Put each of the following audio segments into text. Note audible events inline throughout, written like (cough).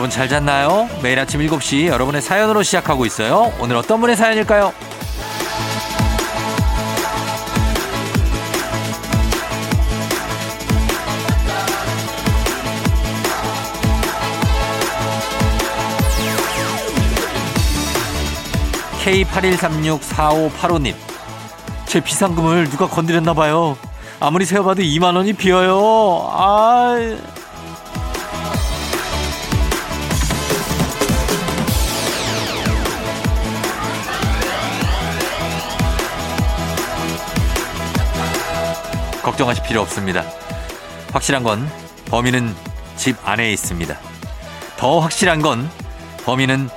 여러분 잘 잤나요? 매일 아침 7시 여러분의 사연으로 시작하고 있어요. 오늘 어떤 분의 사연일까요? K81364585님. 제 비상금을 누가 건드렸나봐요. 아무리 세어봐도 2만원이 비어요. 아. 걱정하실 필요 없습니다. 확실한 건 범인은 집 안에 있습니다. 더 확실한 건 범인은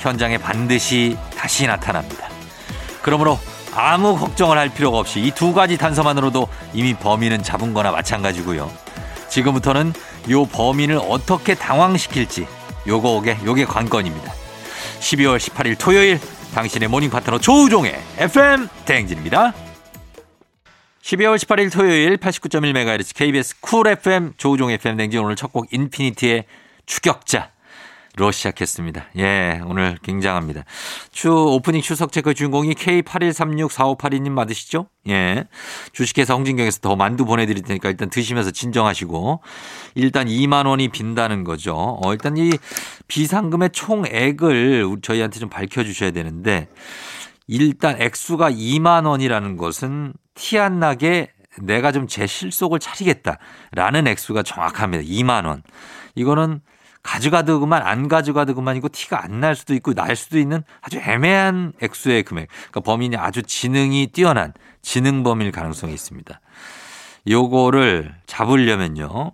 현장에 반드시 다시 나타납니다. 그러므로 아무 걱정을 할 필요가 없이 이 두 가지 단서만으로도 이미 범인은 잡은 거나 마찬가지고요. 지금부터는 요 범인을 어떻게 당황시킬지 요거 요게 관건입니다. 12월 18일 토요일 당신의 모닝 파트너 조우종의 FM 대행진입니다. 12월 18일 토요일 89.1MHz KBS 쿨 FM 조우종 FM 대행진 오늘 첫 곡 인피니트의 추격자 로 시작했습니다. 예, 오늘 굉장합니다. 추, 오프닝 출석 체크 주인공이 K81364582님 맞으시죠? 예. 주식회사 홍진경에서 더 만두 보내드릴 테니까 일단 드시면서 진정하시고 일단 2만원이 빈다는 거죠. 어, 일단 이 비상금의 총액을 저희한테 좀 밝혀주셔야 되는데 일단 액수가 2만원이라는 것은 티 안 나게 내가 좀 제 실속을 차리겠다라는 액수가 정확합니다. 2만 원. 이거는 가져가도 그만 안 가져가도 그만이고 티가 안 날 수도 있고 날 수도 있는 아주 애매한 액수의 금액. 그러니까 범인이 아주 지능이 뛰어난 지능 범일 가능성이 있습니다. 요거를 잡으려면요.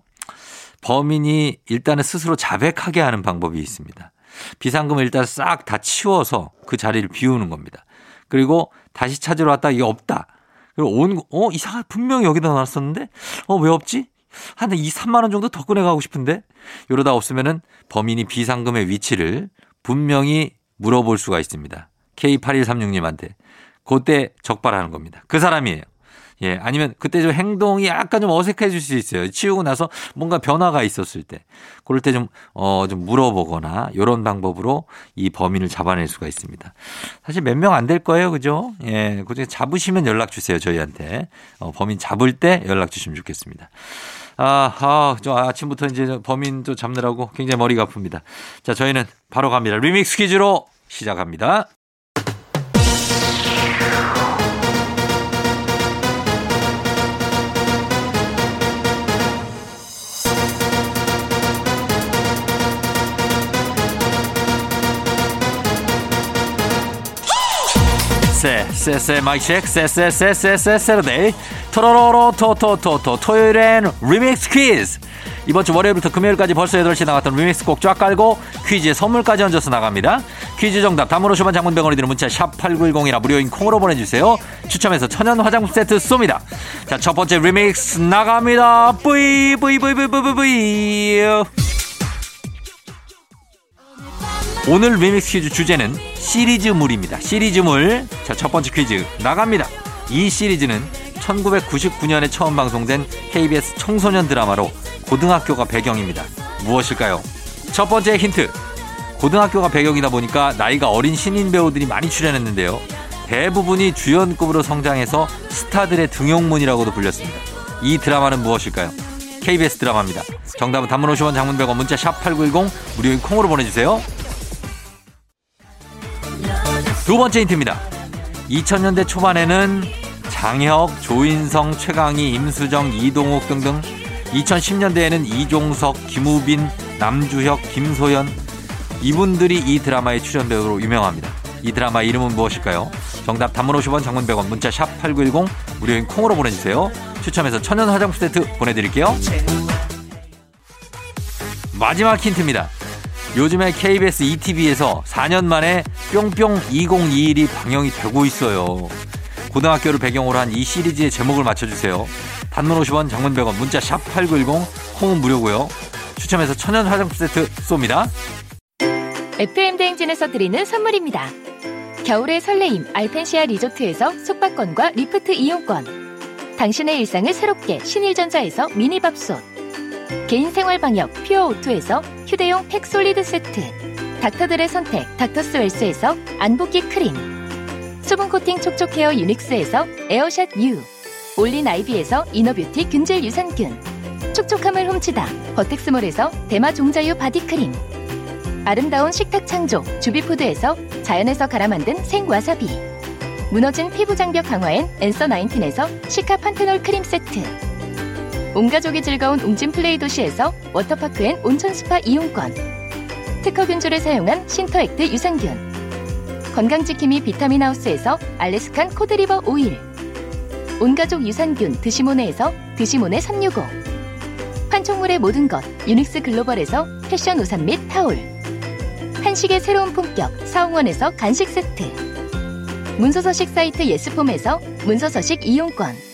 범인이 일단은 스스로 자백하게 하는 방법이 있습니다. 비상금을 일단 싹 다 치워서 그 자리를 비우는 겁니다. 그리고 다시 찾으러 왔다 이게 없다. 그리고 온, 어, 이상한, 분명히 여기다 놨었는데? 어, 왜 없지? 한 2, 3만 원 정도 더 꺼내가고 싶은데 이러다 없으면은 범인이 비상금의 위치를 분명히 물어볼 수가 있습니다. K8136님한테. 그때 적발하는 겁니다. 그 사람이에요. 예, 아니면 그때 좀 행동이 약간 좀 어색해질 수 있어요. 치우고 나서 뭔가 변화가 있었을 때. 그럴 때 좀, 어, 좀 물어보거나 이런 방법으로 이 범인을 잡아낼 수가 있습니다. 사실 몇 명 안 될 거예요. 그죠? 예, 그중에 잡으시면 연락 주세요. 저희한테. 어, 범인 잡을 때 연락 주시면 좋겠습니다. 아, 아, 저 아침부터 이제 범인 또 잡느라고 굉장히 머리가 아픕니다. 자, 저희는 바로 갑니다. 리믹스 퀴즈로 시작합니다. 쎄쎄쎄쎄쎄 Saturday, 토로로로 토토토토 토요일엔 리믹스 퀴즈. 이번 주 월요일부터 금요일까지 벌써 8시 나갔던 리믹스 곡 쫙 깔고 퀴즈에 선물까지 얹어서 나갑니다. 퀴즈 정답 단문 50원 장문 100원이 드는 문자 샵 8910이나 무료인 콩으로 보내주세요. 추첨해서 천연 화장품 세트 쏩니다. 자, 첫 번째 리믹스 나갑니다. 뿌이 뿌이 뿌이 뿌이 뿌이 뿌이 오늘 리믹스 퀴즈 주제는 시리즈물입니다. 시리즈물. 자, 첫 번째 퀴즈 나갑니다. 이 시리즈는 1999년에 처음 방송된 KBS 청소년 드라마로 고등학교가 배경입니다. 무엇일까요? 첫 번째 힌트. 고등학교가 배경이다 보니까 나이가 어린 신인 배우들이 많이 출연했는데요. 대부분이 주연급으로 성장해서 스타들의 등용문이라고도 불렸습니다. 이 드라마는 무엇일까요? KBS 드라마입니다. 정답은 단문 50원 장문 100원 문자 샵8910 무료인 콩으로 보내주세요. 두 번째 힌트입니다. 2000년대 초반에는 장혁, 조인성, 최강희, 임수정, 이동욱 등등 2010년대에는 이종석, 김우빈, 남주혁, 김소연 이분들이 이 드라마의 출연 배우로 유명합니다. 이 드라마 이름은 무엇일까요? 정답 단문 50원 장문 100원 문자 샵 8910 무료인 콩으로 보내주세요. 추첨해서 천연 화장품 세트 보내드릴게요. 마지막 힌트입니다. 요즘에 KBS ETV에서 4년 만에 뿅뿅 2021이 방영이 되고 있어요. 고등학교를 배경으로 한 이 시리즈의 제목을 맞춰주세요. 단문 50원, 장문 100원, 문자 샵 8910, 콩은 무료고요. 추첨해서 천연 화장품 세트 쏩니다. FM 대행진에서 드리는 선물입니다. 겨울의 설레임 알펜시아 리조트에서 숙박권과 리프트 이용권. 당신의 일상을 새롭게 신일전자에서 미니밥솥. 개인 생활 방역 퓨어 오투에서 휴대용 팩 솔리드 세트. 닥터들의 선택 닥터스 웰스에서 안붓기 크림. 수분 코팅 촉촉 헤어 유닉스에서 에어샷 U. 올린 아이비에서 이너뷰티 균질 유산균. 촉촉함을 훔치다 버텍스몰에서 대마 종자유 바디크림. 아름다운 식탁 창조 주비푸드에서 자연에서 갈아 만든 생와사비. 무너진 피부 장벽 강화엔 엔서 나인틴에서 시카 판테놀 크림 세트. 온 가족이 즐거운 웅진 플레이 도시에서 워터파크 and 온천 스파 이용권. 특허 균주를 사용한 신터액트 유산균. 건강지킴이 비타민 하우스에서 Alaskan cod liver oil. 온가족 유산균 드시모네에서 드시모네 365. 판촉물의 모든 것 유닉스 글로벌에서 패션 우산 및 타올. 한식의 새로운 품격 사홍원에서 간식 세트. 문서서식 사이트 예스폼에서 문서서식 이용권.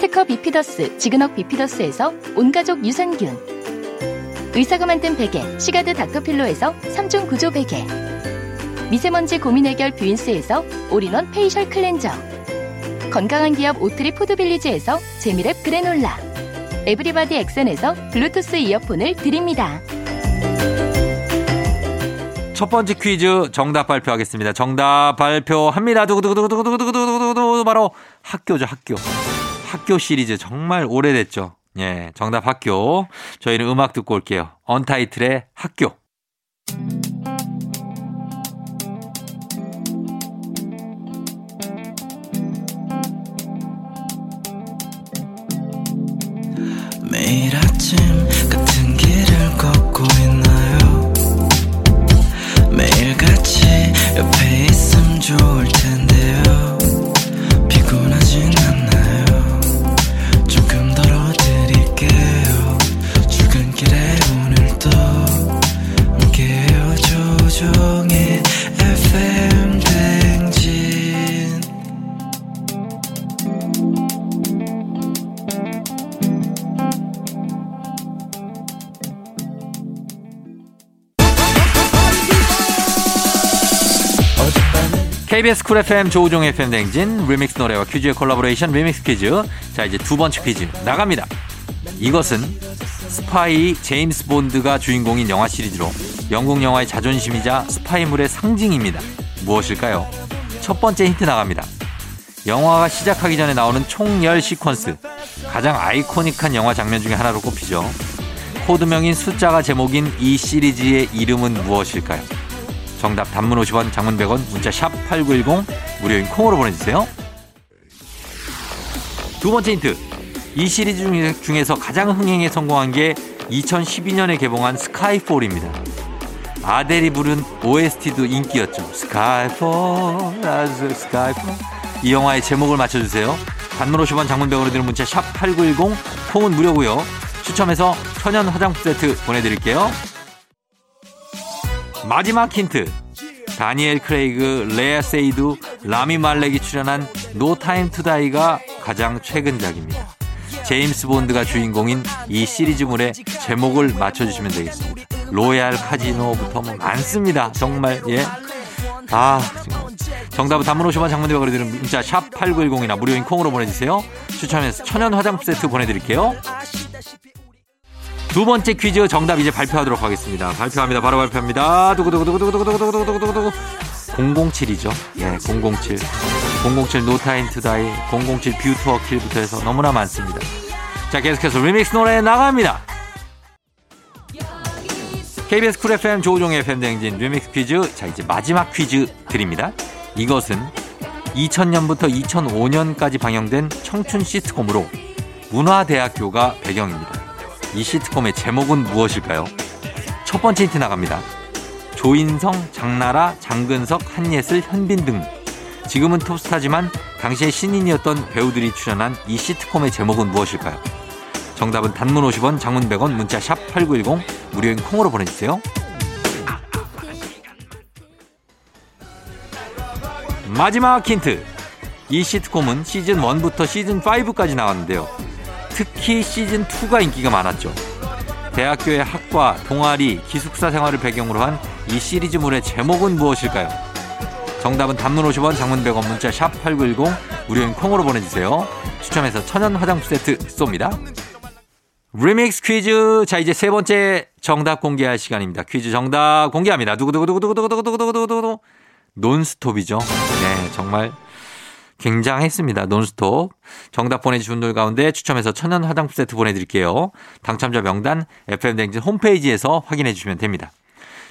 스테커 비피더스, 지그넉 비피더스에서 온가족 유산균. 의사가 만든 베개, 시가드 닥터필로에서 3중 구조 베개. 미세먼지 고민 해결 뷰인스에서 올인원 페이셜 클렌저. 건강한 기업 오트리 포드빌리지에서 재미랩 그래놀라. 에브리바디 엑센에서 블루투스 이어폰을 드립니다. 첫 번째 퀴즈 정답 발표하겠습니다. 정답 발표합니다. 두구두구두구두구두구두구두구 바로 학교죠, 학교. 학교 시리즈 정말 오래됐죠. 예, 정답 학교. 저희는 음악 듣고 올게요. 언타이틀의 학교. 매일 아침 같은 길을 걷고 있나요 매일 같이 옆에 있음 좋을 텐데요 KBS 쿨 FM 조우종 FM 대행진 리믹스 노래와 퀴즈의 콜라보레이션 리믹스 퀴즈. 자, 이제 두 번째 퀴즈 나갑니다. 이것은 스파이 제임스 본드가 주인공인 영화 시리즈로 영국 영화의 자존심이자 스파이물의 상징입니다. 무엇일까요? 첫 번째 힌트 나갑니다. 영화가 시작하기 전에 나오는 총열 시퀀스. 가장 아이코닉한 영화 장면 중에 하나로 꼽히죠. 코드명인 숫자가 제목인 이 시리즈의 이름은 무엇일까요? 정답 단문 50원, 장문 100원, 문자 샵 8910 무료인 콩으로 보내주세요. 두 번째 힌트. 이 시리즈 중에- 중에서 가장 흥행에 성공한 게 2012년에 개봉한 스카이폴입니다. 아델이 부른 OST도 인기였죠. 스카이폴, 스카이폴. 이 영화의 제목을 맞춰주세요. 단문 50원 장문병으로 드는 문자 샵 8910 콩은 무료고요. 추첨해서 천연 화장품 세트 보내드릴게요. 마지막 힌트. 다니엘 크레이그, 레아 세이두, 라미 말렉이 출연한 노 타임 투 다이가 가장 최근작입니다. 제임스 본드가 주인공인 이 시리즈물의 제목을 맞춰주시면 되겠습니다. 로얄 카지노부터 뭐 많습니다. 정말, 예. 아. 정답은 단문 50원 장문 100원 드는 문자 샵 8910이나 무료인 콩으로 보내주세요. 추첨해서 천연 화장품 세트 보내드릴게요. 두 번째 퀴즈 정답 이제 발표하도록 하겠습니다. 발표합니다. 바로 발표합니다. 두구두구두구두구두구두구두구두구두구 007이죠. 예, 007. 007 No Time To Die, 007 View to a Kill부터 해서 너무나 많습니다. 자, 계속해서 리믹스 노래 나갑니다. KBS 쿨 FM 조우종의 FM 대행진 리믹스 퀴즈. 자, 이제 마지막 퀴즈 드립니다. 이것은 2000년부터 2005년까지 방영된 청춘 시트콤으로 문화대학교가 배경입니다. 이 시트콤의 제목은 무엇일까요? 첫 번째 힌트 나갑니다. 조인성, 장나라, 장근석, 한예슬, 현빈 등 지금은 톱스타지만 당시에 신인이었던 배우들이 출연한 이 시트콤의 제목은 무엇일까요? 정답은 단문 50원, 장문 100원, 문자 샵 8910 무료인 콩으로 보내주세요. 마지막 힌트. 이 시트콤은 시즌 1부터 시즌 5까지 나왔는데요. 특히 시즌 2가 인기가 많았죠. 대학교의 학과, 동아리, 기숙사 생활을 배경으로 한 이 시리즈물의 제목은 무엇일까요? 정답은 단문 50원, 장문 100원, 문자 샵 8910 무료인 콩으로 보내주세요. 추첨해서 천연 화장품 세트 쏩니다. 리믹스 퀴즈. 자, 이제 세 번째 정답 공개할 시간입니다. 퀴즈 정답 공개합니다. 두구두구두구두구두구두구두구두구두구. 논스톱이죠. 네, 정말 굉장했습니다. 논스톱. 정답 보내주신 분들 가운데 추첨해서 천연 화장품 세트 보내드릴게요. 당첨자 명단 FM대행진 홈페이지에서 확인해 주시면 됩니다.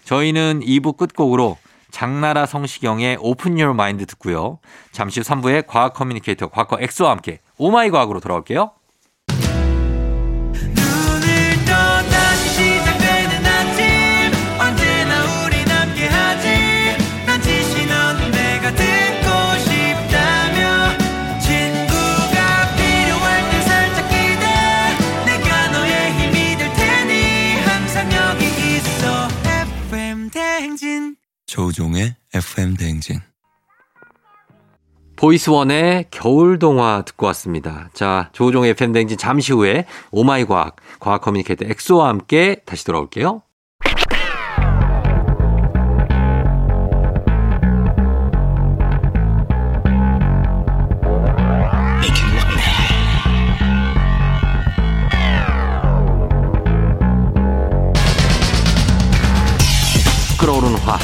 저희는 2부 끝곡으로 장나라 성시경의 Open Your Mind 듣고요. 잠시 후 3부에 과학 커뮤니케이터 과거 엑소와 함께 오마이 과학으로 돌아올게요. 대행진 조우종의 FM 대행진 보이스원의 겨울동화 듣고 왔습니다. 자, 조우종의 FM대행진 잠시 후에 Oh My 과학, 과학 커뮤니케이터 엑소와 함께 다시 돌아올게요.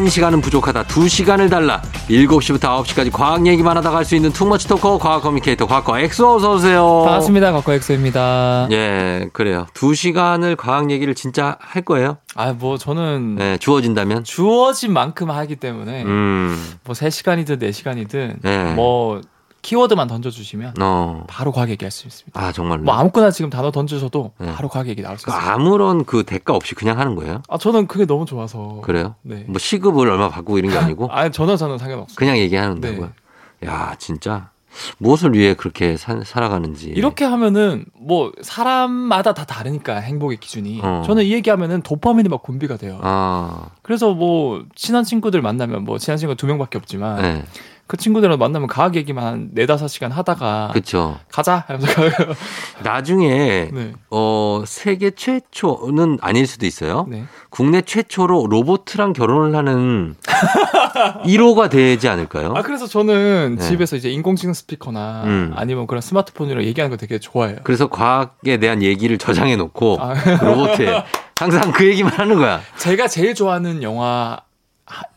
한 시간은 부족하다. 두 시간을 달라. 7시부터 9시까지 과학 얘기만 하다 갈 수 있는 too much talker 과학 커뮤니케이터 과거 엑소 어서 오세요. 반갑습니다. 곽과엑소입니다. 예, 그래요. 두 시간을 과학 얘기를 진짜 할 거예요. 아, 뭐 저는 네, 주어진다면. 주어진 만큼 하기 때문에 음, 뭐 3시간이든 4시간이든 네. 뭐 키워드만 던져 주시면 어. 바로 과학 얘기할 수 있습니다. 아, 정말로. 뭐 아무거나 지금 단어 던져줘도 네. 바로 과학 얘기 나올 수그 있어요. 아무런 그 대가 없이 그냥 하는 거예요? 아, 저는 그게 너무 좋아서. 그래요? 네. 뭐 시급을 얼마 받고 이런 게 (laughs) 아니고 아, 전혀 저는 상관없어요. 그냥 얘기하는다고요? 야, 진짜 무엇을 위해 그렇게 사, 살아가는지. 이렇게 하면은 뭐 사람마다 다 다르니까 행복의 기준이. 어. 저는 이 얘기하면은 도파민이 막 분비가 돼요. 아, 그래서 뭐 친한 친구들 만나면 뭐 친한 친구 두 명밖에 없지만 네, 그 친구들을 만나면 과학 얘기만 한 네다섯 시간 하다가 그렇죠. 가자 하면서 가요. (laughs) 나중에 네. 어 세계 최초는 아닐 수도 있어요. 네. 국내 최초로 로봇이랑 결혼을 하는 (laughs) 1호가 되지 않을까요? 아 그래서 저는 네. 집에서 이제 인공지능 스피커나 음. 아니면 그런 스마트폰으로 얘기하는 거 되게 좋아해요. 그래서 과학에 대한 얘기를 저장해 놓고 아. 로봇에 항상 그 얘기만 하는 거야. (laughs) 제가 제일 좋아하는 영화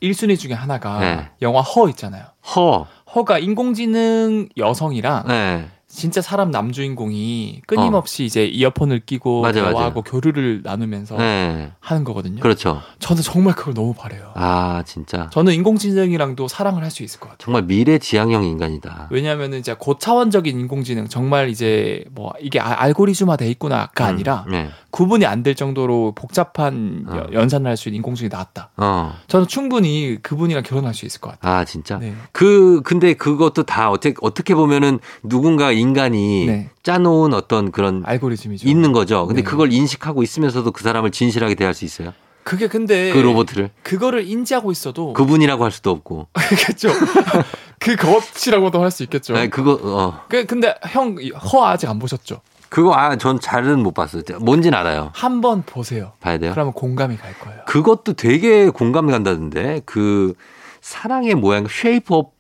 1순위 중에 하나가 네. 영화 허 있잖아요. 허. 허가 인공지능 여성이랑 네. 진짜 사람 남주인공이 끊임없이 이제 이어폰을 끼고 어. 맞아, 맞아. 대화하고 교류를 나누면서 네. 하는 거거든요. 그렇죠. 저는 정말 그걸 너무 바래요. 아, 진짜. 저는 인공지능이랑도 사랑을 할 수 있을 것 같아요. 정말 미래 지향형 인간이다. 왜냐하면 이제 고차원적인 인공지능 정말 이제 뭐 이게 아- 알고리즘화 돼 있구나가 아니라 음, 네. 구분이 안 될 정도로 복잡한 어. 여- 연산을 할 수 있는 인공지능이 나왔다. 어. 저는 충분히 그분이랑 결혼할 수 있을 것 같아요. 아, 진짜. 네. 그 근데 그것도 다 어떻게 어떻게 보면은 누군가 인 간이 네. 짜놓은 어떤 그런 알고리즘이죠. 있는 거죠. 근데 네. 그걸 인식하고 있으면서도 그 사람을 진실하게 대할 수 있어요. 그게 근데 그 로봇을 그거를 인지하고 있어도 그분이라고 할 수도 없고. (laughs) 그겠죠. (laughs) 그것이라고도 할 수 있겠죠. 아니, 그거 어 그 근데 영화 Her 아직 안 보셨죠? 그거 아 전 잘은 못 봤어요. 뭔진 알아요. 한번 보세요. 봐야 돼요. 그러면 공감이 갈 거예요. 그것도 되게 공감이 간다던데 그 사랑의 모양 Shape of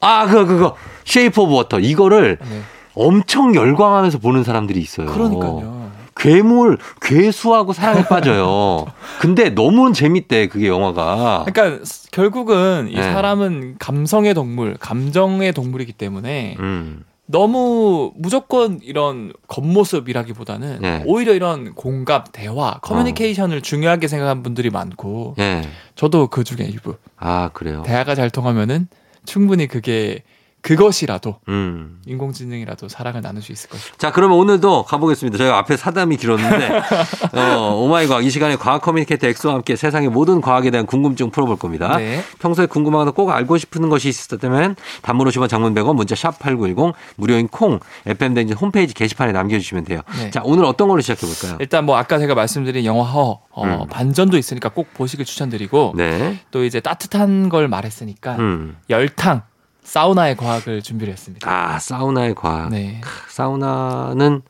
아, 그거, 그거. Shape of Water. 이거를 네. 엄청 열광하면서 보는 사람들이 있어요. 그러니까요. 괴물, 괴수하고 사랑에 빠져요. (laughs) 근데 너무 재밌대, 그게 영화가. 그러니까 스- 결국은 이 네. 사람은 감성의 동물, 감정의 동물이기 때문에 음, 너무 무조건 이런 겉모습이라기보다는 네. 오히려 이런 공감, 대화, 커뮤니케이션을 중요하게 생각하는 분들이 많고 예. 저도 그 중에 일부 아, 그래요. 대화가 잘 통하면은 충분히 그게 그것이라도 음. 인공지능이라도 사랑을 나눌 수 있을 것이고. 자, 그러면 오늘도 가보겠습니다. 저희가 앞에 사담이 길었는데, (laughs) 어, Oh My 과학. 이 시간에 과학 커뮤니케이터 엑소와 함께 세상의 모든 과학에 대한 궁금증 풀어볼 겁니다. 네. 평소에 궁금하거나 꼭 알고 싶은 것이 있었다면 단문 50원 장문 100원 문자 샵 8910 무료인 콩 FM대행진 홈페이지 게시판에 남겨주시면 돼요. 네. 자, 오늘 어떤 걸로 시작해 볼까요? 일단 뭐 아까 제가 말씀드린 영화 허 어, 음. 반전도 있으니까 꼭 보시길 추천드리고 네. 또 이제 따뜻한 걸 말했으니까 음. 열탕 사우나의 과학을 준비를 했습니다. 아, 사우나의 과학. 네. 사우나는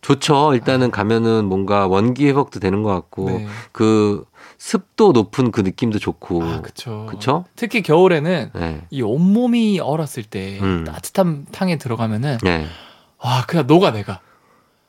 좋죠. 일단은 가면은 뭔가 원기 회복도 되는 것 같고 네. 그 습도 높은 그 느낌도 좋고. 아, 그쵸. 그쵸? 특히 겨울에는 네. 이 온몸이 얼었을 때 음. 따뜻한 탕에 들어가면은 네. 와 그냥 녹아 내가.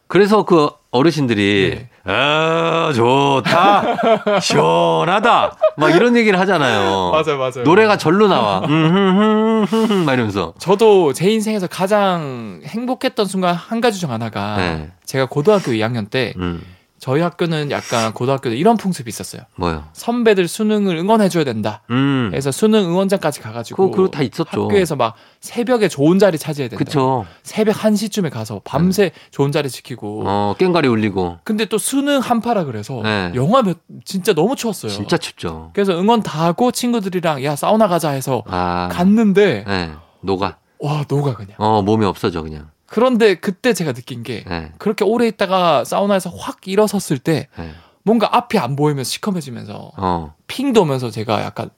그래서 그 어르신들이 네. 아 좋다 (laughs) 시원하다 막 이런 얘기를 하잖아요. 맞아요. 노래가 절로 나와. 음흠흠흠흠 막 이러면서. 저도 제 인생에서 가장 행복했던 순간 한 가지 중 하나가 네. 제가 고등학교 2학년 때 음 저희 학교는 약간 고등학교도 이런 풍습이 있었어요. 뭐요? 선배들 수능을 응원해줘야 된다. 음. 그래서 수능 응원장까지 가가지고 그거 다 있었죠. 학교에서 막 새벽에 좋은 자리 차지해야 된다. 그쵸. 새벽 1 시쯤에 가서 밤새 좋은 자리 지키고. 어 깽가리 울리고 근데 또 수능 한파라 그래서 네. 영하 몇 진짜 너무 추웠어요. 진짜 춥죠. 그래서 응원 다 하고 친구들이랑 야 사우나 가자 해서 아. 갔는데 네. 녹아. 와 녹아 그냥. 어 몸이 없어져 그냥. 그런데 그때 제가 느낀 게 네. 그렇게 오래 있다가 사우나에서 확 일어섰을 때 네. 뭔가 앞이 안 보이면서 시커매지면서 어. 핑 도면서 제가 약간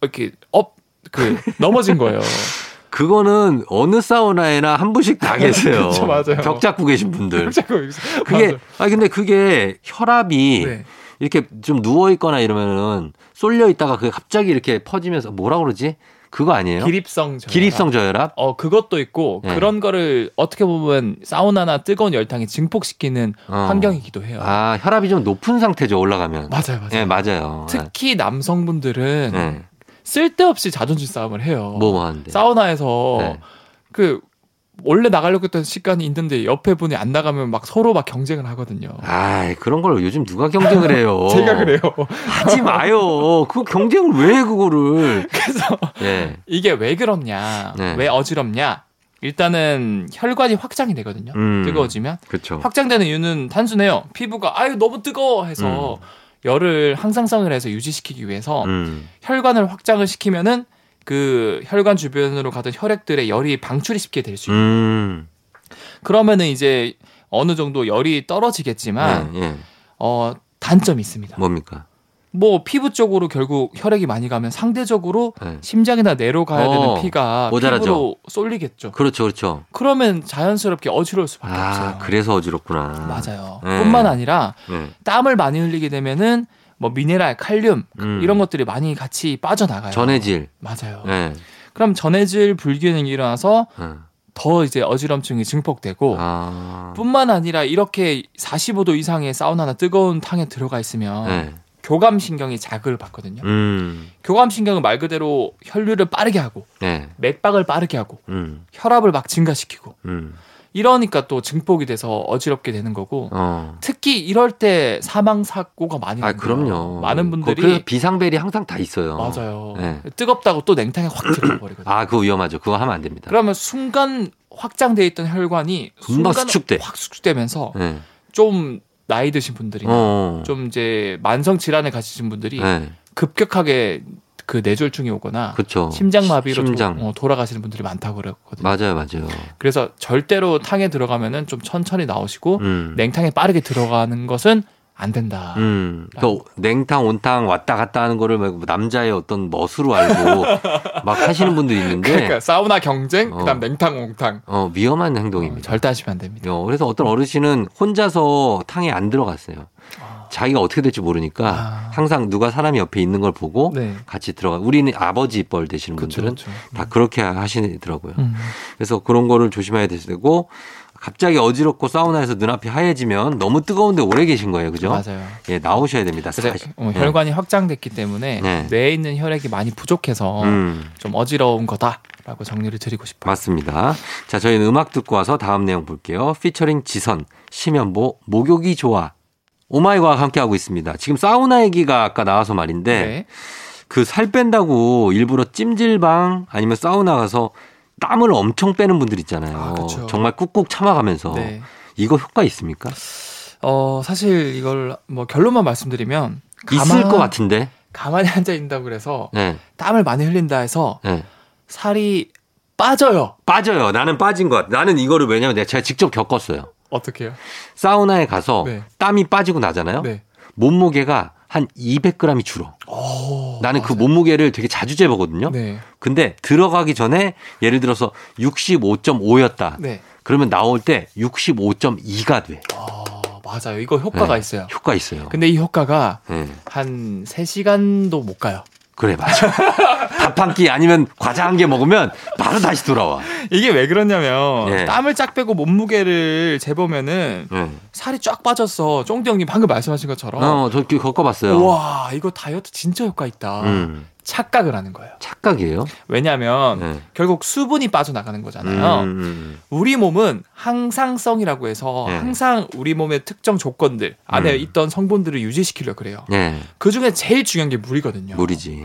이렇게 업 그 (laughs) 넘어진 거예요. 그거는 어느 사우나에나 한 분씩 다 계세요. (laughs) 그쵸, 맞아요. 벽 잡고 계신 분들. 그게. 아 근데 그게 혈압이 네. 이렇게 좀 누워 있거나 이러면은 쏠려 있다가 그게 갑자기 이렇게 퍼지면서 뭐라 그러지? 그거 아니에요? 기립성 저혈압. 기립성 저혈압? 어 그것도 있고 네. 그런 거를 어떻게 보면 사우나나 뜨거운 열탕이 증폭시키는 어. 환경이기도 해요. 아, 혈압이 좀 높은 상태죠, 올라가면. 맞아요, 맞아요. 예, 맞아요. 특히 남성분들은 예. 쓸데없이 자존심 싸움을 해요. 뭐, 뭐 하는데. 사우나에서 네. 그 원래 나가려고 했던 시간이 있는데 옆에 분이 안 나가면 막 서로 막 경쟁을 하거든요. 아, 그런 걸 요즘 누가 경쟁을 해요? (laughs) 제가 그래요. 하지 마요. 그 경쟁을 왜 해, 그거를. (laughs) 그래서 예. 이게 왜 그렇냐, 네. 왜 어지럽냐? 일단은 혈관이 확장이 되거든요. 음. 뜨거워지면 그렇죠. 확장되는 이유는 단순해요. 피부가 아유 너무 뜨거워 해서 열을 항상성을 해서 유지시키기 위해서 음. 혈관을 확장을 시키면은 그 혈관 주변으로 가던 혈액들의 열이 방출이 쉽게 될 수 있어요. 음. 그러면은 이제 어느 정도 열이 떨어지겠지만 예, 예. 어 단점이 있습니다. 뭡니까? 뭐 피부 쪽으로 결국 혈액이 많이 가면 상대적으로 예. 심장이나 뇌로 가야 어, 되는 피가 모자라죠. 피부로 쏠리겠죠. 그렇죠, 그렇죠. 그러면 자연스럽게 어지러울 수밖에 아, 없어요. 그래서 어지럽구나. 맞아요. 네. 뿐만 아니라 예. 땀을 많이 흘리게 되면은 뭐 미네랄, 칼륨 음. 이런 것들이 많이 같이 빠져나가요. 전해질. 맞아요. 예. 그럼 전해질 불균형이 일어나서 예. 더 이제 어지럼증이 증폭되고 아. 뿐만 아니라 이렇게 45도 이상의 사우나나 뜨거운 탕에 들어가 있으면 예. 교감 신경이 자극을 받거든요. 음. 교감 신경은 말 그대로 혈류를 빠르게 하고 예. 맥박을 빠르게 하고 음. 혈압을 막 증가시키고 음. 이러니까 또 증폭이 돼서 어지럽게 되는 거고 어. 특히 이럴 때 사망 사고가 많이 아. 그럼요. 많은 분들이 그 비상벨이 항상 다 있어요. 맞아요. 네. 뜨겁다고 또 냉탕에 확 들어가 버리거든요. 아, 그거 위험하죠. 그거 하면 안 됩니다. 그러면 순간 확장돼 있던 혈관이 순간 수축돼. 확 수축되면서 예. 좀 나이 드신 분들이나 어. 좀 이제 만성 질환을 가지신 분들이 예. 급격하게 그 뇌졸중이 오거나 그렇죠. 심장마비로 심장. 도, 어, 돌아가시는 분들이 많다고 그랬거든요. 맞아요, 맞아요. 그래서 절대로 탕에 들어가면은 좀 천천히 나오시고 음. 냉탕에 빠르게 들어가는 것은 안 된다. 음. 그 냉탕, 온탕 왔다 갔다 하는 거를 막 남자의 어떤 멋으로 알고 (laughs) 막 하시는 분들이 있는데 그러니까 사우나 경쟁, 어. 그다음 냉탕, 옹탕 어, 위험한 어, 행동입니다. 절대 하시면 안 됩니다. 어, 그래서 어떤 어르신은 혼자서 탕에 안 들어갔어요. 아. 자기가 어떻게 될지 모르니까 아. 항상 누가 사람이 옆에 있는 걸 보고 네, 같이 들어가. 우리는 아버지 뻘 되시는 그렇죠. 분들은 다 그렇게 하시더라고요. 음. 그래서 그런 거를 조심해야 되고 갑자기 어지럽고 사우나에서 눈앞이 하얘지면 너무 뜨거운데 오래 계신 거예요. 그죠? 맞아요. 예, 나오셔야 됩니다. 사실. 어, 혈관이 확장됐기 때문에 네. 뇌에 있는 혈액이 많이 부족해서 음, 좀 어지러운 거다라고 정리를 드리고 싶어요. 맞습니다. 자, 저희는 음악 듣고 와서 다음 내용 볼게요. 피처링 지선, 심연보, 목욕이 좋아. 오마이과 함께하고 있습니다. 지금 사우나 얘기가 아까 나와서 말인데 네. 그살 뺀다고 일부러 찜질방 아니면 사우나 가서 땀을 엄청 빼는 분들 있잖아요. 아. 정말 꾹꾹 참아가면서 네. 이거 효과 있습니까? 어, 사실 이걸 뭐 결론만 말씀드리면 있을 가만- 것 같은데. 가만히 앉아 있는다고 그래서 네, 땀을 많이 흘린다 해서 네. 살이 빠져요. 빠져요. 나는 빠진 것 같아. 나는 이거를 왜냐면 내가 제가 직접 겪었어요. 어떻게요? 사우나에 가서 네. 땀이 빠지고 나잖아요. 네. 몸무게가 한 200g이 줄어. 오, 나는 그 맞아요. 몸무게를 되게 자주 재보거든요. 네. 근데 들어가기 전에 예를 들어서 65.5였다. 네. 그러면 나올 때 65.2가 돼. 어, 맞아요. 이거 효과가 네. 있어요. 효과 있어요. 근데 이 효과가 네. 한 3시간도 못 가요. 그래 맞아. (laughs) 밥 한 끼 아니면 과자 한 개 먹으면 바로 다시 돌아와. 이게 왜 그러냐면 네. 땀을 쫙 빼고 몸무게를 재보면은 네. 살이 쫙 빠졌어. 쫑디 형님 방금 말씀하신 것처럼. 어, 저 그- 겪어봤어요. 와, 이거 다이어트 진짜 효과 있다. 음, 착각을 하는 거예요. 착각이에요. 왜냐하면 네. 결국 수분이 빠져나가는 거잖아요. 음, 음, 우리 몸은 항상성이라고 해서 네. 항상 우리 몸의 특정 조건들 안에 음. 있던 성분들을 유지시키려 그래요. 네, 그 중에 제일 중요한 게 물이거든요. 물이지.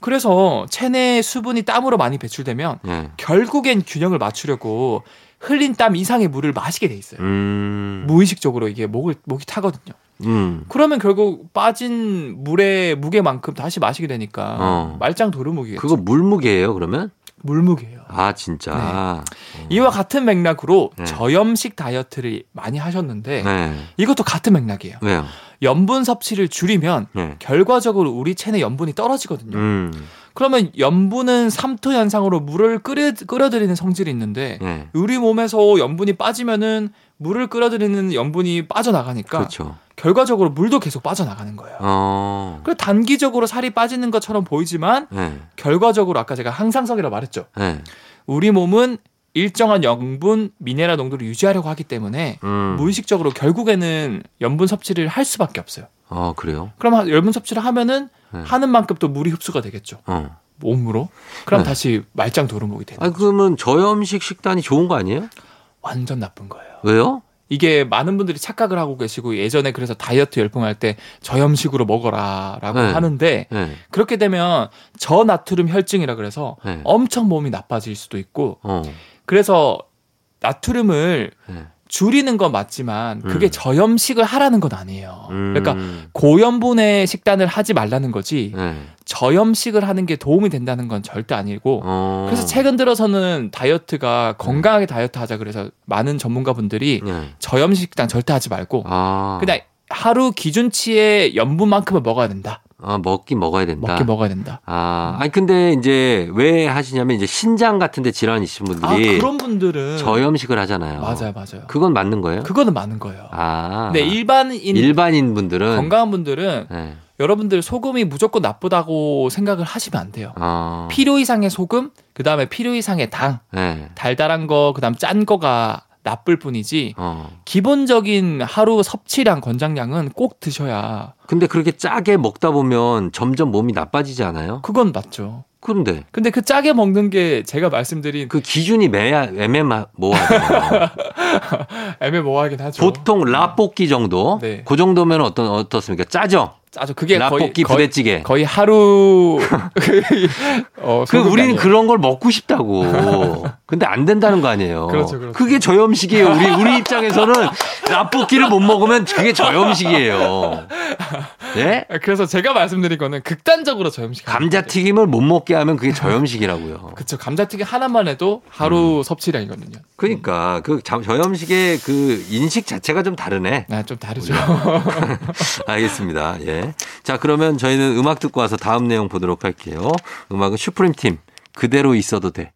그래서 체내 수분이 땀으로 많이 배출되면 네. 결국엔 균형을 맞추려고 흘린 땀 이상의 물을 마시게 돼 있어요. 음, 무의식적으로 이게 목을 목이 타거든요. 음, 그러면 결국 빠진 물의 무게만큼 다시 마시게 되니까 어. 말짱 도루묵이겠죠. 그거 물무게예요, 그러면? 물무게예요. 아, 진짜. 이와 같은 맥락으로 네. 저염식 다이어트를 많이 하셨는데 네. 이것도 같은 맥락이에요. 왜요? 염분 섭취를 줄이면 네. 결과적으로 우리 체내 염분이 떨어지거든요. 음, 그러면 염분은 삼투 현상으로 물을 끓여, 끓여들이는 성질이 있는데 네. 우리 몸에서 염분이 빠지면은 물을 끓여들이는 염분이 빠져나가니까 그렇죠. 결과적으로 물도 계속 빠져나가는 거예요. 어, 그리고 단기적으로 살이 빠지는 것처럼 보이지만 네. 결과적으로 아까 제가 항상성이라고 말했죠. 네. 우리 몸은 일정한 영분, 미네랄 농도를 유지하려고 하기 때문에 음. 무의식적으로 결국에는 염분 섭취를 할 수밖에 없어요. 어, 그래요? 그럼 하- 염분 섭취를 하면은 네. 하는 만큼 또 물이 흡수가 되겠죠. 어. 몸으로. 그럼 네. 다시 말짱 도루묵이 되는 아. 그러면 저염식 식단이 좋은 거 아니에요? 완전 나쁜 거예요. 왜요? 이게 많은 분들이 착각을 하고 계시고 예전에 그래서 다이어트 열풍할 때 저염식으로 먹어라라고 네. 하는데 네. 그렇게 되면 저나트륨 혈증이라 그래서 네. 엄청 몸이 나빠질 수도 있고 어. 그래서 나트륨을 네. 줄이는 건 맞지만 그게 음. 저염식을 하라는 건 아니에요. 음. 그러니까 고염분의 식단을 하지 말라는 거지 네. 저염식을 하는 게 도움이 된다는 건 절대 아니고 어. 그래서 최근 들어서는 다이어트가 건강하게 다이어트 하자 그래서 많은 전문가분들이 네. 저염식 식단 절대 하지 말고 아. 그냥 하루 기준치의 염분만큼은 먹어야 된다. 아, 먹긴 먹어야 된다. 먹게 먹어야 된다. 아, 아니 근데 이제 왜 하시냐면 이제 신장 같은 데 질환 있으신 아 분들이 그런 분들은 저염식을 하잖아요. 맞아요, 맞아요. 그건 맞는 거예요? 그거는 많은 거예요. 아. 근데 일반인 일반인 분들은 건강한 분들은 네. 여러분들 소금이 무조건 나쁘다고 생각을 하시면 안 돼요. 어. 필요 이상의 소금, 그 다음에 필요 이상의 당, 네. 달달한 거, 그 다음 짠 거가 나쁠 뿐이지 어. 기본적인 하루 섭취량 권장량은 꼭 드셔야 근데 그렇게 짜게 먹다 보면 점점 몸이 나빠지지 않아요? 그건 맞죠. 그런데 근데 그 짜게 먹는 게 제가 말씀드린 그 기준이 매야 애매모호하잖아요. (laughs) 애매모호하긴 하죠. 보통 라볶이 정도, 네. 그 정도면 어떤 어떻습니까? 짜죠. 짜죠. 그게 라볶이 거의, 부대찌개. 거의 하루 (laughs) (laughs) 어, 그 우리는. 그런 걸 먹고 싶다고. 근데 안 된다는 거 아니에요. 그렇죠, 그렇죠. 그게 저염식이에요. 우리 우리 입장에서는 (laughs) 라볶이를 못 먹으면 그게 저염식이에요. 네? 그래서 제가 말씀드린 거는 극단적으로 저염식 감자튀김을 못 먹게 하면 그게 저염식이라고요. 그쵸 감자튀김 하나만 해도 하루 음. 섭취량이거든요. 그러니까 그 자- 저염식의 그 인식 자체가 좀 다르네. 네, 좀 다르죠. 알겠습니다. 예. 자, 그러면 저희는 음악 듣고 와서 다음 내용 보도록 할게요. 음악은 슈프림 팀 그대로 있어도 돼.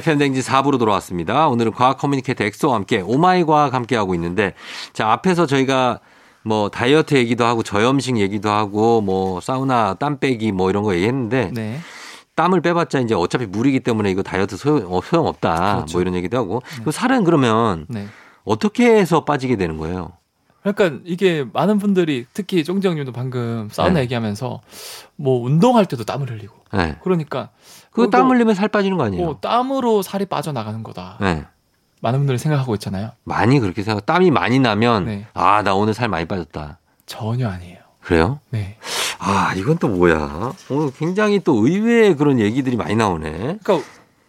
FM 대행진 4부로 돌아왔습니다. 오늘은 과학 커뮤니케이터 엑소와 함께 Oh My 과학 함께 하고 있는데 자, 앞에서 저희가 뭐 다이어트 얘기도 하고 저염식 얘기도 하고 뭐 사우나 땀 빼기 뭐 이런 거 얘기했는데 네. 땀을 빼봤자 이제 어차피 물이기 때문에 이거 다이어트 소용, 어, 소용없다. 그렇죠. 뭐 이런 얘기도 하고. 그 살은 그러면 네. 어떻게 해서 빠지게 되는 거예요? 그러니까 이게 많은 분들이 특히 쫑정님도 방금 사우나 네. 얘기하면서 뭐 운동할 때도 땀을 흘리고 네. 그러니까 그 어, 땀 뭐- 흘리면 살 빠지는 거 아니에요? 어, 땀으로 살이 빠져나가는 거다. 네. 많은 분들이 생각하고 있잖아요. 많이 그렇게 생각, 땀이 많이 나면 네. 아, 나 오늘 살 많이 빠졌다. 전혀 아니에요. 그래요? 네. 아, 이건 또 뭐야? 오늘 굉장히 또 의외의 그런 얘기들이 많이 나오네. 그러니까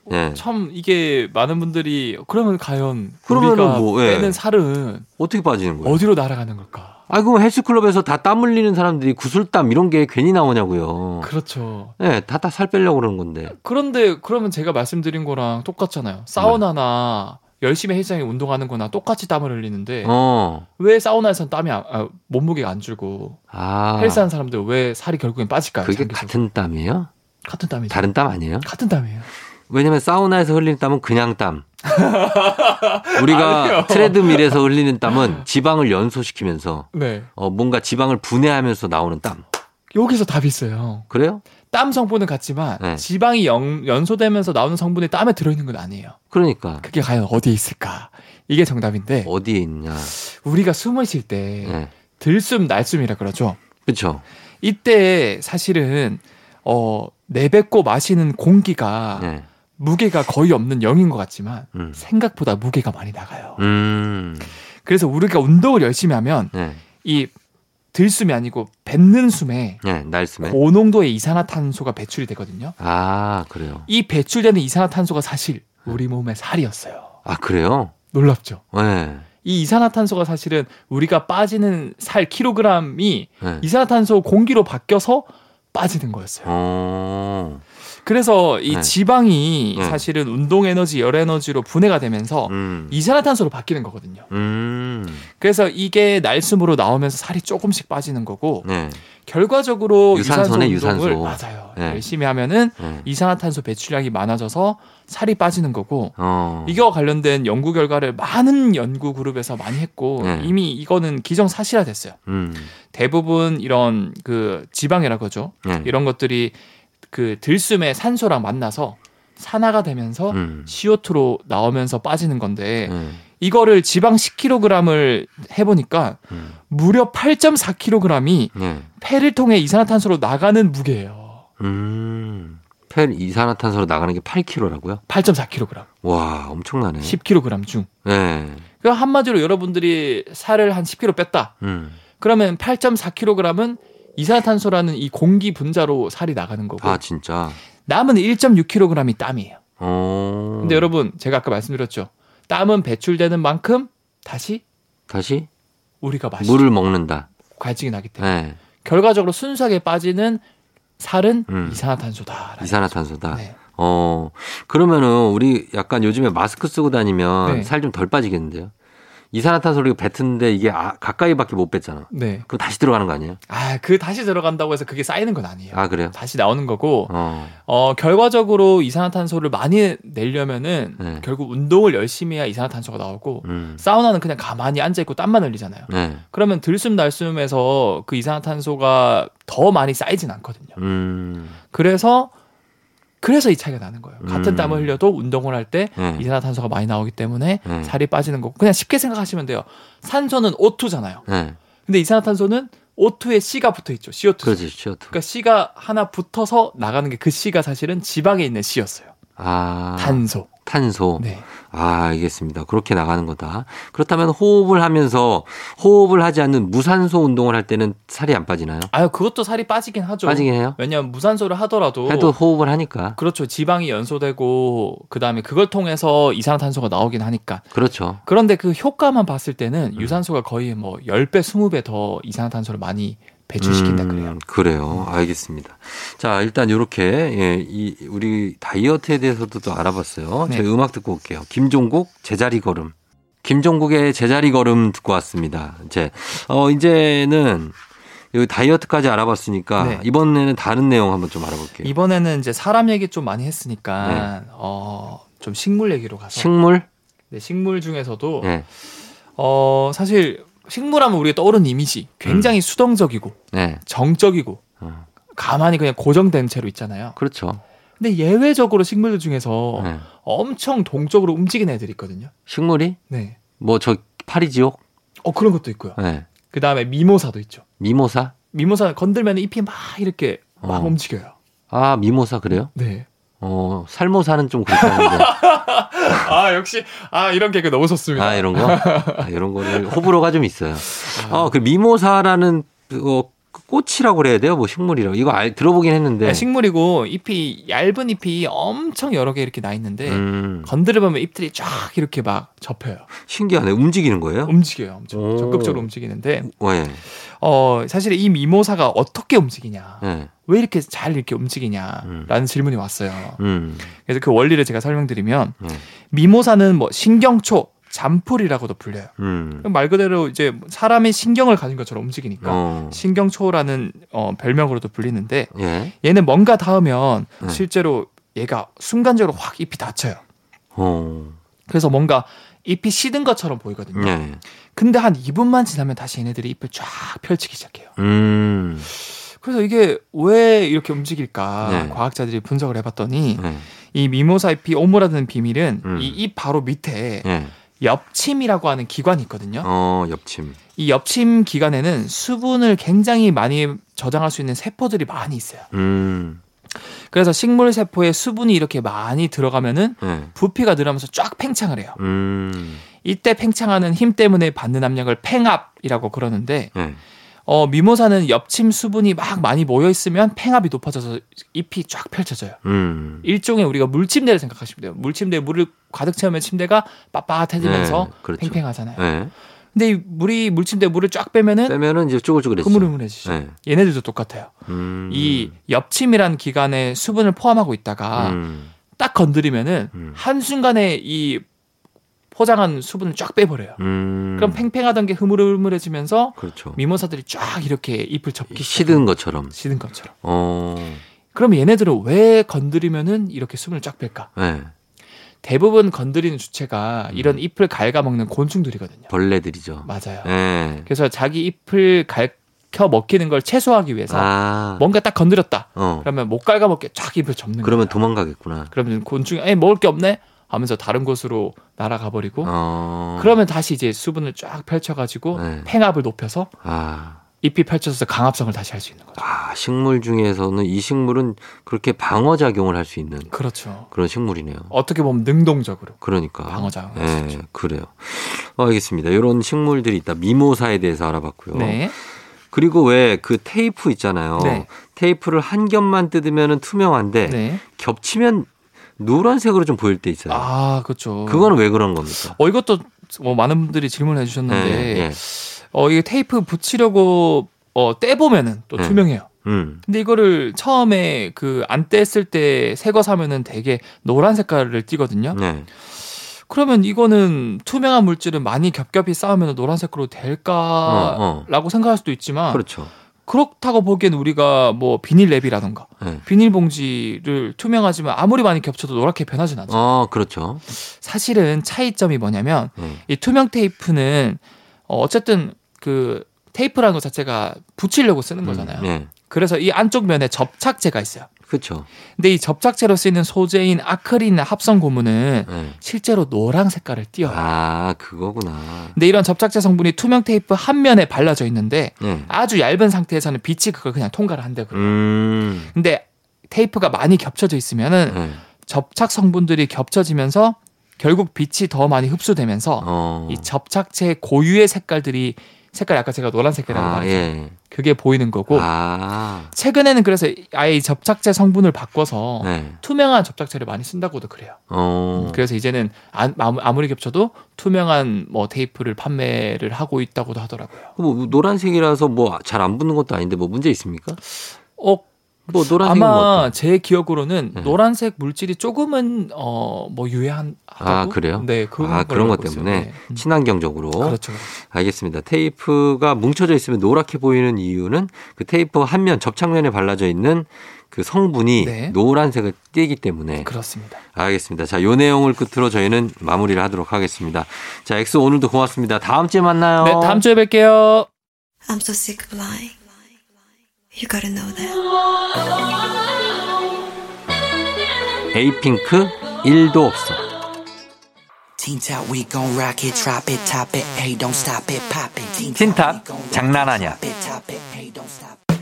네. 참 이게 많은 분들이 그러면 과연 그러면은 우리가 뭐, 예. 빼는 살은 어떻게 빠지는 거예요? 어디로 날아가는 걸까? 아, 그럼 헬스클럽에서 다 땀 흘리는 사람들이 구슬땀 이런 게 괜히 나오냐고요. 그렇죠. 네, 다다 살 빼려고 그러는 건데. 그런데 그러면 제가 말씀드린 거랑 똑같잖아요. 사우나나 열심히 헬스장에 운동하는 거나 똑같이 땀을 흘리는데 어. 왜 사우나에서는 땀이 안- 아, 몸무게가 안 줄고 아. 헬스하는 사람들 왜 살이 결국엔 빠질까요? 그게 장기적으로? 같은 땀이에요? 같은 땀이죠. 다른 땀 아니에요? 같은 땀이에요. 왜냐면 사우나에서 흘리는 땀은 그냥 땀. (laughs) 우리가 아니에요. 트레드밀에서 흘리는 땀은 지방을 연소시키면서 네. 어, 뭔가 지방을 분해하면서 나오는 땀. 여기서 답이 있어요. 그래요? 땀 성분은 같지만 네. 지방이 연, 연소되면서 나오는 성분이 땀에 들어있는 건 아니에요. 그러니까 그게 과연 어디에 있을까? 이게 정답인데 어디에 있냐. 우리가 숨을 쉴때 네. 들숨 날숨이라 그러죠. 그렇죠. 이때 사실은 어 내뱉고 마시는 공기가 네. 무게가 거의 없는 0인 것 같지만 음. 생각보다 무게가 많이 나가요. 음. 그래서 우리가 운동을 열심히 하면 네. 이 들숨이 아니고 뱉는 숨에 네. 날숨에. 고농도의 이산화탄소가 배출이 되거든요. 아, 그래요. 이 배출되는 이산화탄소가 사실 우리 몸의 살이었어요. 아, 그래요? 놀랍죠? 네. 이 이산화탄소가 사실은 우리가 빠지는 살 킬로그램이 네. 이산화탄소 공기로 바뀌어서 빠지는 거였어요. 어. 그래서 이 네. 지방이 네. 사실은 운동 에너지, 열 에너지로 분해가 되면서 음. 이산화탄소로 바뀌는 거거든요. 음. 그래서 이게 날숨으로 나오면서 살이 조금씩 빠지는 거고 네. 결과적으로 유산소네, 유산소 운동을 유산소. 맞아요. 네. 열심히 하면은 네. 이산화탄소 배출량이 많아져서 살이 빠지는 거고 어. 이거와 관련된 연구 결과를 많은 연구 그룹에서 많이 했고 네. 이미 이거는 기정 사실화 됐어요. 음. 대부분 이런 그 지방이라 그러죠. 네. 이런 것들이 그 들숨의 산소랑 만나서 산화가 되면서 음. CO2로 나오면서 빠지는 건데 네. 이거를 지방 10kg을 해보니까 음. 무려 8.4kg이 네. 폐를 통해 이산화탄소로 나가는 무게예요. 음. 펠 이산화탄소로 나가는 게 8kg라고요? 8.4kg, 와, 엄청나네. 10kg 중. 네. 그 한마디로 여러분들이 살을 한 10kg 뺐다. 음. 그러면 8.4kg은 이산화탄소라는 이 공기 분자로 살이 나가는 거고 아, 진짜. 남은 1.6kg이 땀이에요. 어. 근데 여러분 제가 아까 말씀드렸죠. 땀은 배출되는 만큼 다시 다시 우리가 마시죠. 물을 먹는다. 갈증이 나기 때문에 네. 결과적으로 순수하게 빠지는 살은 음. 이산화탄소다. 이산화탄소다. 네. 어. 그러면은 우리 약간 요즘에 마스크 쓰고 다니면 네. 살좀 덜 빠지겠는데요? 이산화탄소를 뱉는데 이게 아, 가까이밖에 못 뺐잖아. 네. 그럼 다시 들어가는 거 아니에요? 아, 그 다시 들어간다고 해서 그게 쌓이는 건 아니에요. 아, 그래요? 다시 나오는 거고 어. 어, 결과적으로 이산화탄소를 많이 내려면은 네. 결국 운동을 열심히 해야 이산화탄소가 나오고 음. 사우나는 그냥 가만히 앉아 있고 땀만 흘리잖아요. 네. 그러면 들숨 날숨에서 그 이산화탄소가 더 많이 쌓이진 않거든요. 음. 그래서 그래서 이 차이가 나는 거예요. 같은 음. 땀을 흘려도 운동을 할때 네. 이산화탄소가 많이 나오기 때문에 네. 살이 빠지는 거고 그냥 쉽게 생각하시면 돼요. 산소는 O2잖아요. 네. 근데 이산화탄소는 O2에 C가 붙어 있죠. CO2. 그렇지, CO2. 그러니까 C가 하나 붙어서 나가는 게 그 C가 사실은 지방에 있는 C였어요. 아. 탄소. 탄소. 네. 아, 알겠습니다. 그렇게 나가는 거다. 그렇다면 호흡을 하면서 호흡을 하지 않는 무산소 운동을 할 때는 살이 안 빠지나요? 아유 그것도 살이 빠지긴 하죠. 빠지긴 해요? 왜냐하면 무산소를 하더라도 해도 호흡을 하니까. 그렇죠. 지방이 연소되고 그 다음에 그걸 통해서 이산화탄소가 나오긴 하니까. 그렇죠. 그런데 그 효과만 봤을 음. 때는 유산소가 거의 뭐 10배, 20배 더 이산화탄소를 많이 배출시킨다 음, 그래요. 그래요. 알겠습니다. 자, 일단 이렇게 예, 이 우리 다이어트에 대해서도 또 알아봤어요. 네. 저희 음악 듣고 올게요. 김종국 제자리 걸음. 김종국의 제자리 걸음 듣고 왔습니다. 이제 어 이제는 여기 다이어트까지 알아봤으니까 네. 이번에는 다른 내용 한번 좀 알아볼게요. 이번에는 이제 사람 얘기 좀 많이 했으니까 어, 좀 식물 얘기로 가서 네. 식물? 네, 식물 중에서도 네. 어, 사실 식물하면 우리가 떠오르는 이미지 굉장히 수동적이고 네. 정적이고 어, 가만히 그냥 고정된 채로 있잖아요. 그렇죠. 근데 예외적으로 식물들 중에서 네. 엄청 동적으로 움직이는 애들이 있거든요. 식물이 네. 뭐 저 파리지옥? 어 그런 것도 있고요. 네. 그 다음에 미모사도 있죠. 미모사? 미모사 건들면 잎이 막 이렇게 막 어. 움직여요. 아 미모사 그래요? 네. 어 살모사는 좀 그렇다는데. (laughs) 아 역시 아 이런 개그 너무 좋습니다. 아 이런 거? 아, 이런 거를 호불호가 좀 있어요. 어 그 미모사라는 그 꽃이라고 그래야 돼요? 뭐 식물이라고 이거 알, 들어보긴 했는데. 네, 식물이고 잎이 얇은 잎이 엄청 여러 개 이렇게 나 있는데 음, 건드려 보면 잎들이 쫙 이렇게 막 접혀요. 신기하네. 움직이는 거예요? 움직여요. 엄청 오. 적극적으로 움직이는데 어, 예. 어 사실 이 미모사가 어떻게 움직이냐? 예. 왜 이렇게 잘 이렇게 움직이냐라는 음. 질문이 왔어요. 음. 그래서 그 원리를 제가 설명드리면 예. 미모사는 뭐 신경초, 잠풀이라고도 불려요. 음. 말 그대로 이제 사람의 신경을 가진 것처럼 움직이니까 어. 신경초라는 어, 별명으로도 불리는데 예. 얘는 뭔가 닿으면 네. 실제로 얘가 순간적으로 확 잎이 닫혀요. 어. 그래서 뭔가 잎이 시든 것처럼 보이거든요. 예. 근데 한 2분만 지나면 다시 얘네들이 잎을 쫙 펼치기 시작해요. 음. 그래서 이게 왜 이렇게 움직일까 네. 과학자들이 분석을 해봤더니 예. 이 미모사 잎이 오므라드는 비밀은 음. 이잎 바로 밑에 예. 엽침이라고 하는 기관이 있거든요. 어, 엽침. 이 엽침 기관에는 수분을 굉장히 많이 저장할 수 있는 세포들이 많이 있어요. 음. 그래서 식물 세포에 수분이 이렇게 많이 들어가면은 예. 부피가 늘어나면서 쫙 팽창을 해요. 음. 이때 팽창하는 힘 때문에 받는 압력을 팽압이라고 그러는데 예. 어, 미모사는 엽침 수분이 막 많이 모여 있으면 팽압이 높아져서 잎이 쫙 펼쳐져요. 음. 일종의 우리가 물침대를 생각하시면 돼요. 물침대 물을 가득 채우면 침대가 빳빳해지면서 네, 그렇죠. 팽팽하잖아요. 예. 근데 이 물이 물침대 물을 쫙 빼면은 빼면은 이제 쪼글쪼글해지죠. 흐물흐물해지죠. 예. 얘네들도 똑같아요. 음. 이 엽침이란 기관에 수분을 포함하고 있다가 음. 딱 건드리면은 음. 한 순간에 이 포장한 수분을 쫙 빼버려요. 음. 그럼 팽팽하던 게 흐물흐물해지면서 그렇죠. 미모사들이 쫙 이렇게 잎을 접기 시든 것처럼. 시든 것처럼. 어. 그럼 얘네들은 왜 건드리면은 이렇게 수분을 쫙 뺄까? 예. 대부분 건드리는 주체가 음. 이런 ip을 갉아먹는 곤충들이거든요. 벌레들이죠. 맞아요. 예. 그래서 자기 잎을 갉혀 먹히는 걸 최소화하기 위해서 아. 뭔가 딱 건드렸다. 어. 그러면 못 갉아먹게 쫙 잎을 접는 그러면 거예요. 도망가겠구나. 그러면 곤충이 에 먹을 게 없네 하면서 다른 곳으로 날아가 버리고 어. 그러면 다시 이제 수분을 쫙 펼쳐가지고 네. 팽압을 높여서 아. 잎이 펼쳐져서 강압성을 다시 할 수 있는 거죠. 아, 식물 중에서는 이 식물은 그렇게 방어 작용을 할 수 있는 그렇죠. 그런 식물이네요. 어떻게 보면 능동적으로 그러니까. 방어 할수 예, 있죠. 그래요. 어, 알겠습니다. 이런 식물들이 있다. 미모사에 대해서 알아봤고요. 네. 그리고 왜 그 테이프 있잖아요. 네. 테이프를 한 겹만 뜯으면 투명한데 네. 겹치면 노란색으로 좀 보일 때 있어요. 아 그렇죠. 그거는 왜 그런 겁니까? 어 이것도 뭐 많은 분들이 질문해 주셨는데 예, 예. 어 이게 테이프 붙이려고 어 떼보면은 또 네. 투명해요. 음. 근데 이거를 처음에 그 안 뗐을 때 새 거 사면은 되게 노란 색깔을 띠거든요. 네. 그러면 이거는 투명한 물질을 많이 겹겹이 쌓으면 노란 색으로 될까라고 어, 생각할 수도 있지만 그렇죠. 그렇다고 보기엔 우리가 뭐 비닐 랩이라던가 네. 비닐봉지를 투명하지만 아무리 많이 겹쳐도 노랗게 변하진 않죠. 어, 그렇죠. 사실은 차이점이 뭐냐면 네. 이 투명 테이프는 어, 어쨌든 그 테이프라는 것 자체가 붙이려고 쓰는 거잖아요. 음, 네. 그래서 이 안쪽 면에 접착제가 있어요. 그렇죠. 근데 이 접착제로 쓰이는 소재인 아크릴 합성 고무는 네. 실제로 노랑 색깔을 띄어요. 아, 그거구나. 근데 이런 접착제 성분이 투명 테이프 한 면에 발라져 있는데 네. 아주 얇은 상태에서는 빛이 그걸 그냥 통과를 한대요. 음. 근데 테이프가 많이 겹쳐져 있으면은 네. 접착 성분들이 겹쳐지면서 결국 빛이 더 많이 흡수되면서 어. 이 접착제 고유의 색깔들이 색깔 아까 제가 노란 색이라고 아, 말했죠. 예. 그게 보이는 거고 아. 최근에는 그래서 아예 이 접착제 성분을 바꿔서 네. 투명한 접착제를 많이 쓴다고도 그래요. 어. 그래서 이제는 아무리 겹쳐도 투명한 뭐 테이프를 판매를 하고 있다고도 하더라고요. 뭐 노란색이라서 뭐 잘 안 붙는 것도 아닌데 뭐 문제 있습니까? 어 뭐 노란색은 아마? 제 기억으로는 네. 노란색 물질이 조금은 어뭐 유해한 아, 그래요? 네, 그런 아, 그런 것. 때문에 네. 친환경적으로. 그렇죠. 그렇죠. 알겠습니다. 테이프가 뭉쳐져 있으면 노랗게 보이는 이유는 그 테이프 한 면 접착면에 발라져 있는 그 성분이 네. 노란색을 띠기 때문에 그렇습니다. 알겠습니다. 자, 요 내용을 끝으로 저희는 마무리를 하도록 하겠습니다. 자, 엑소 오늘도 고맙습니다. 다음 주에 만나요. 네, 다음 주에 뵐게요. You gotta know that. 에이핑크 1도 없어. Teen Top, we gon' rock it, drop it, top it, hey, don't stop it, pop it. Teen 틴탑 장난 아니야. Top it, top it, hey, don't stop it.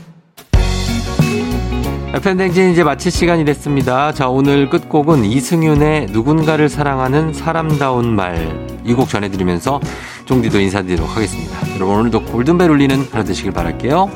팬댕진 이제 마칠 시간이 됐습니다. 자, 오늘 끝곡은 이승윤의 누군가를 사랑하는 사람다운 말. 이 곡 전해드리면서 종디도 인사드리도록 하겠습니다. 여러분 오늘도 골든벨 울리는 하루 되시길 바랄게요.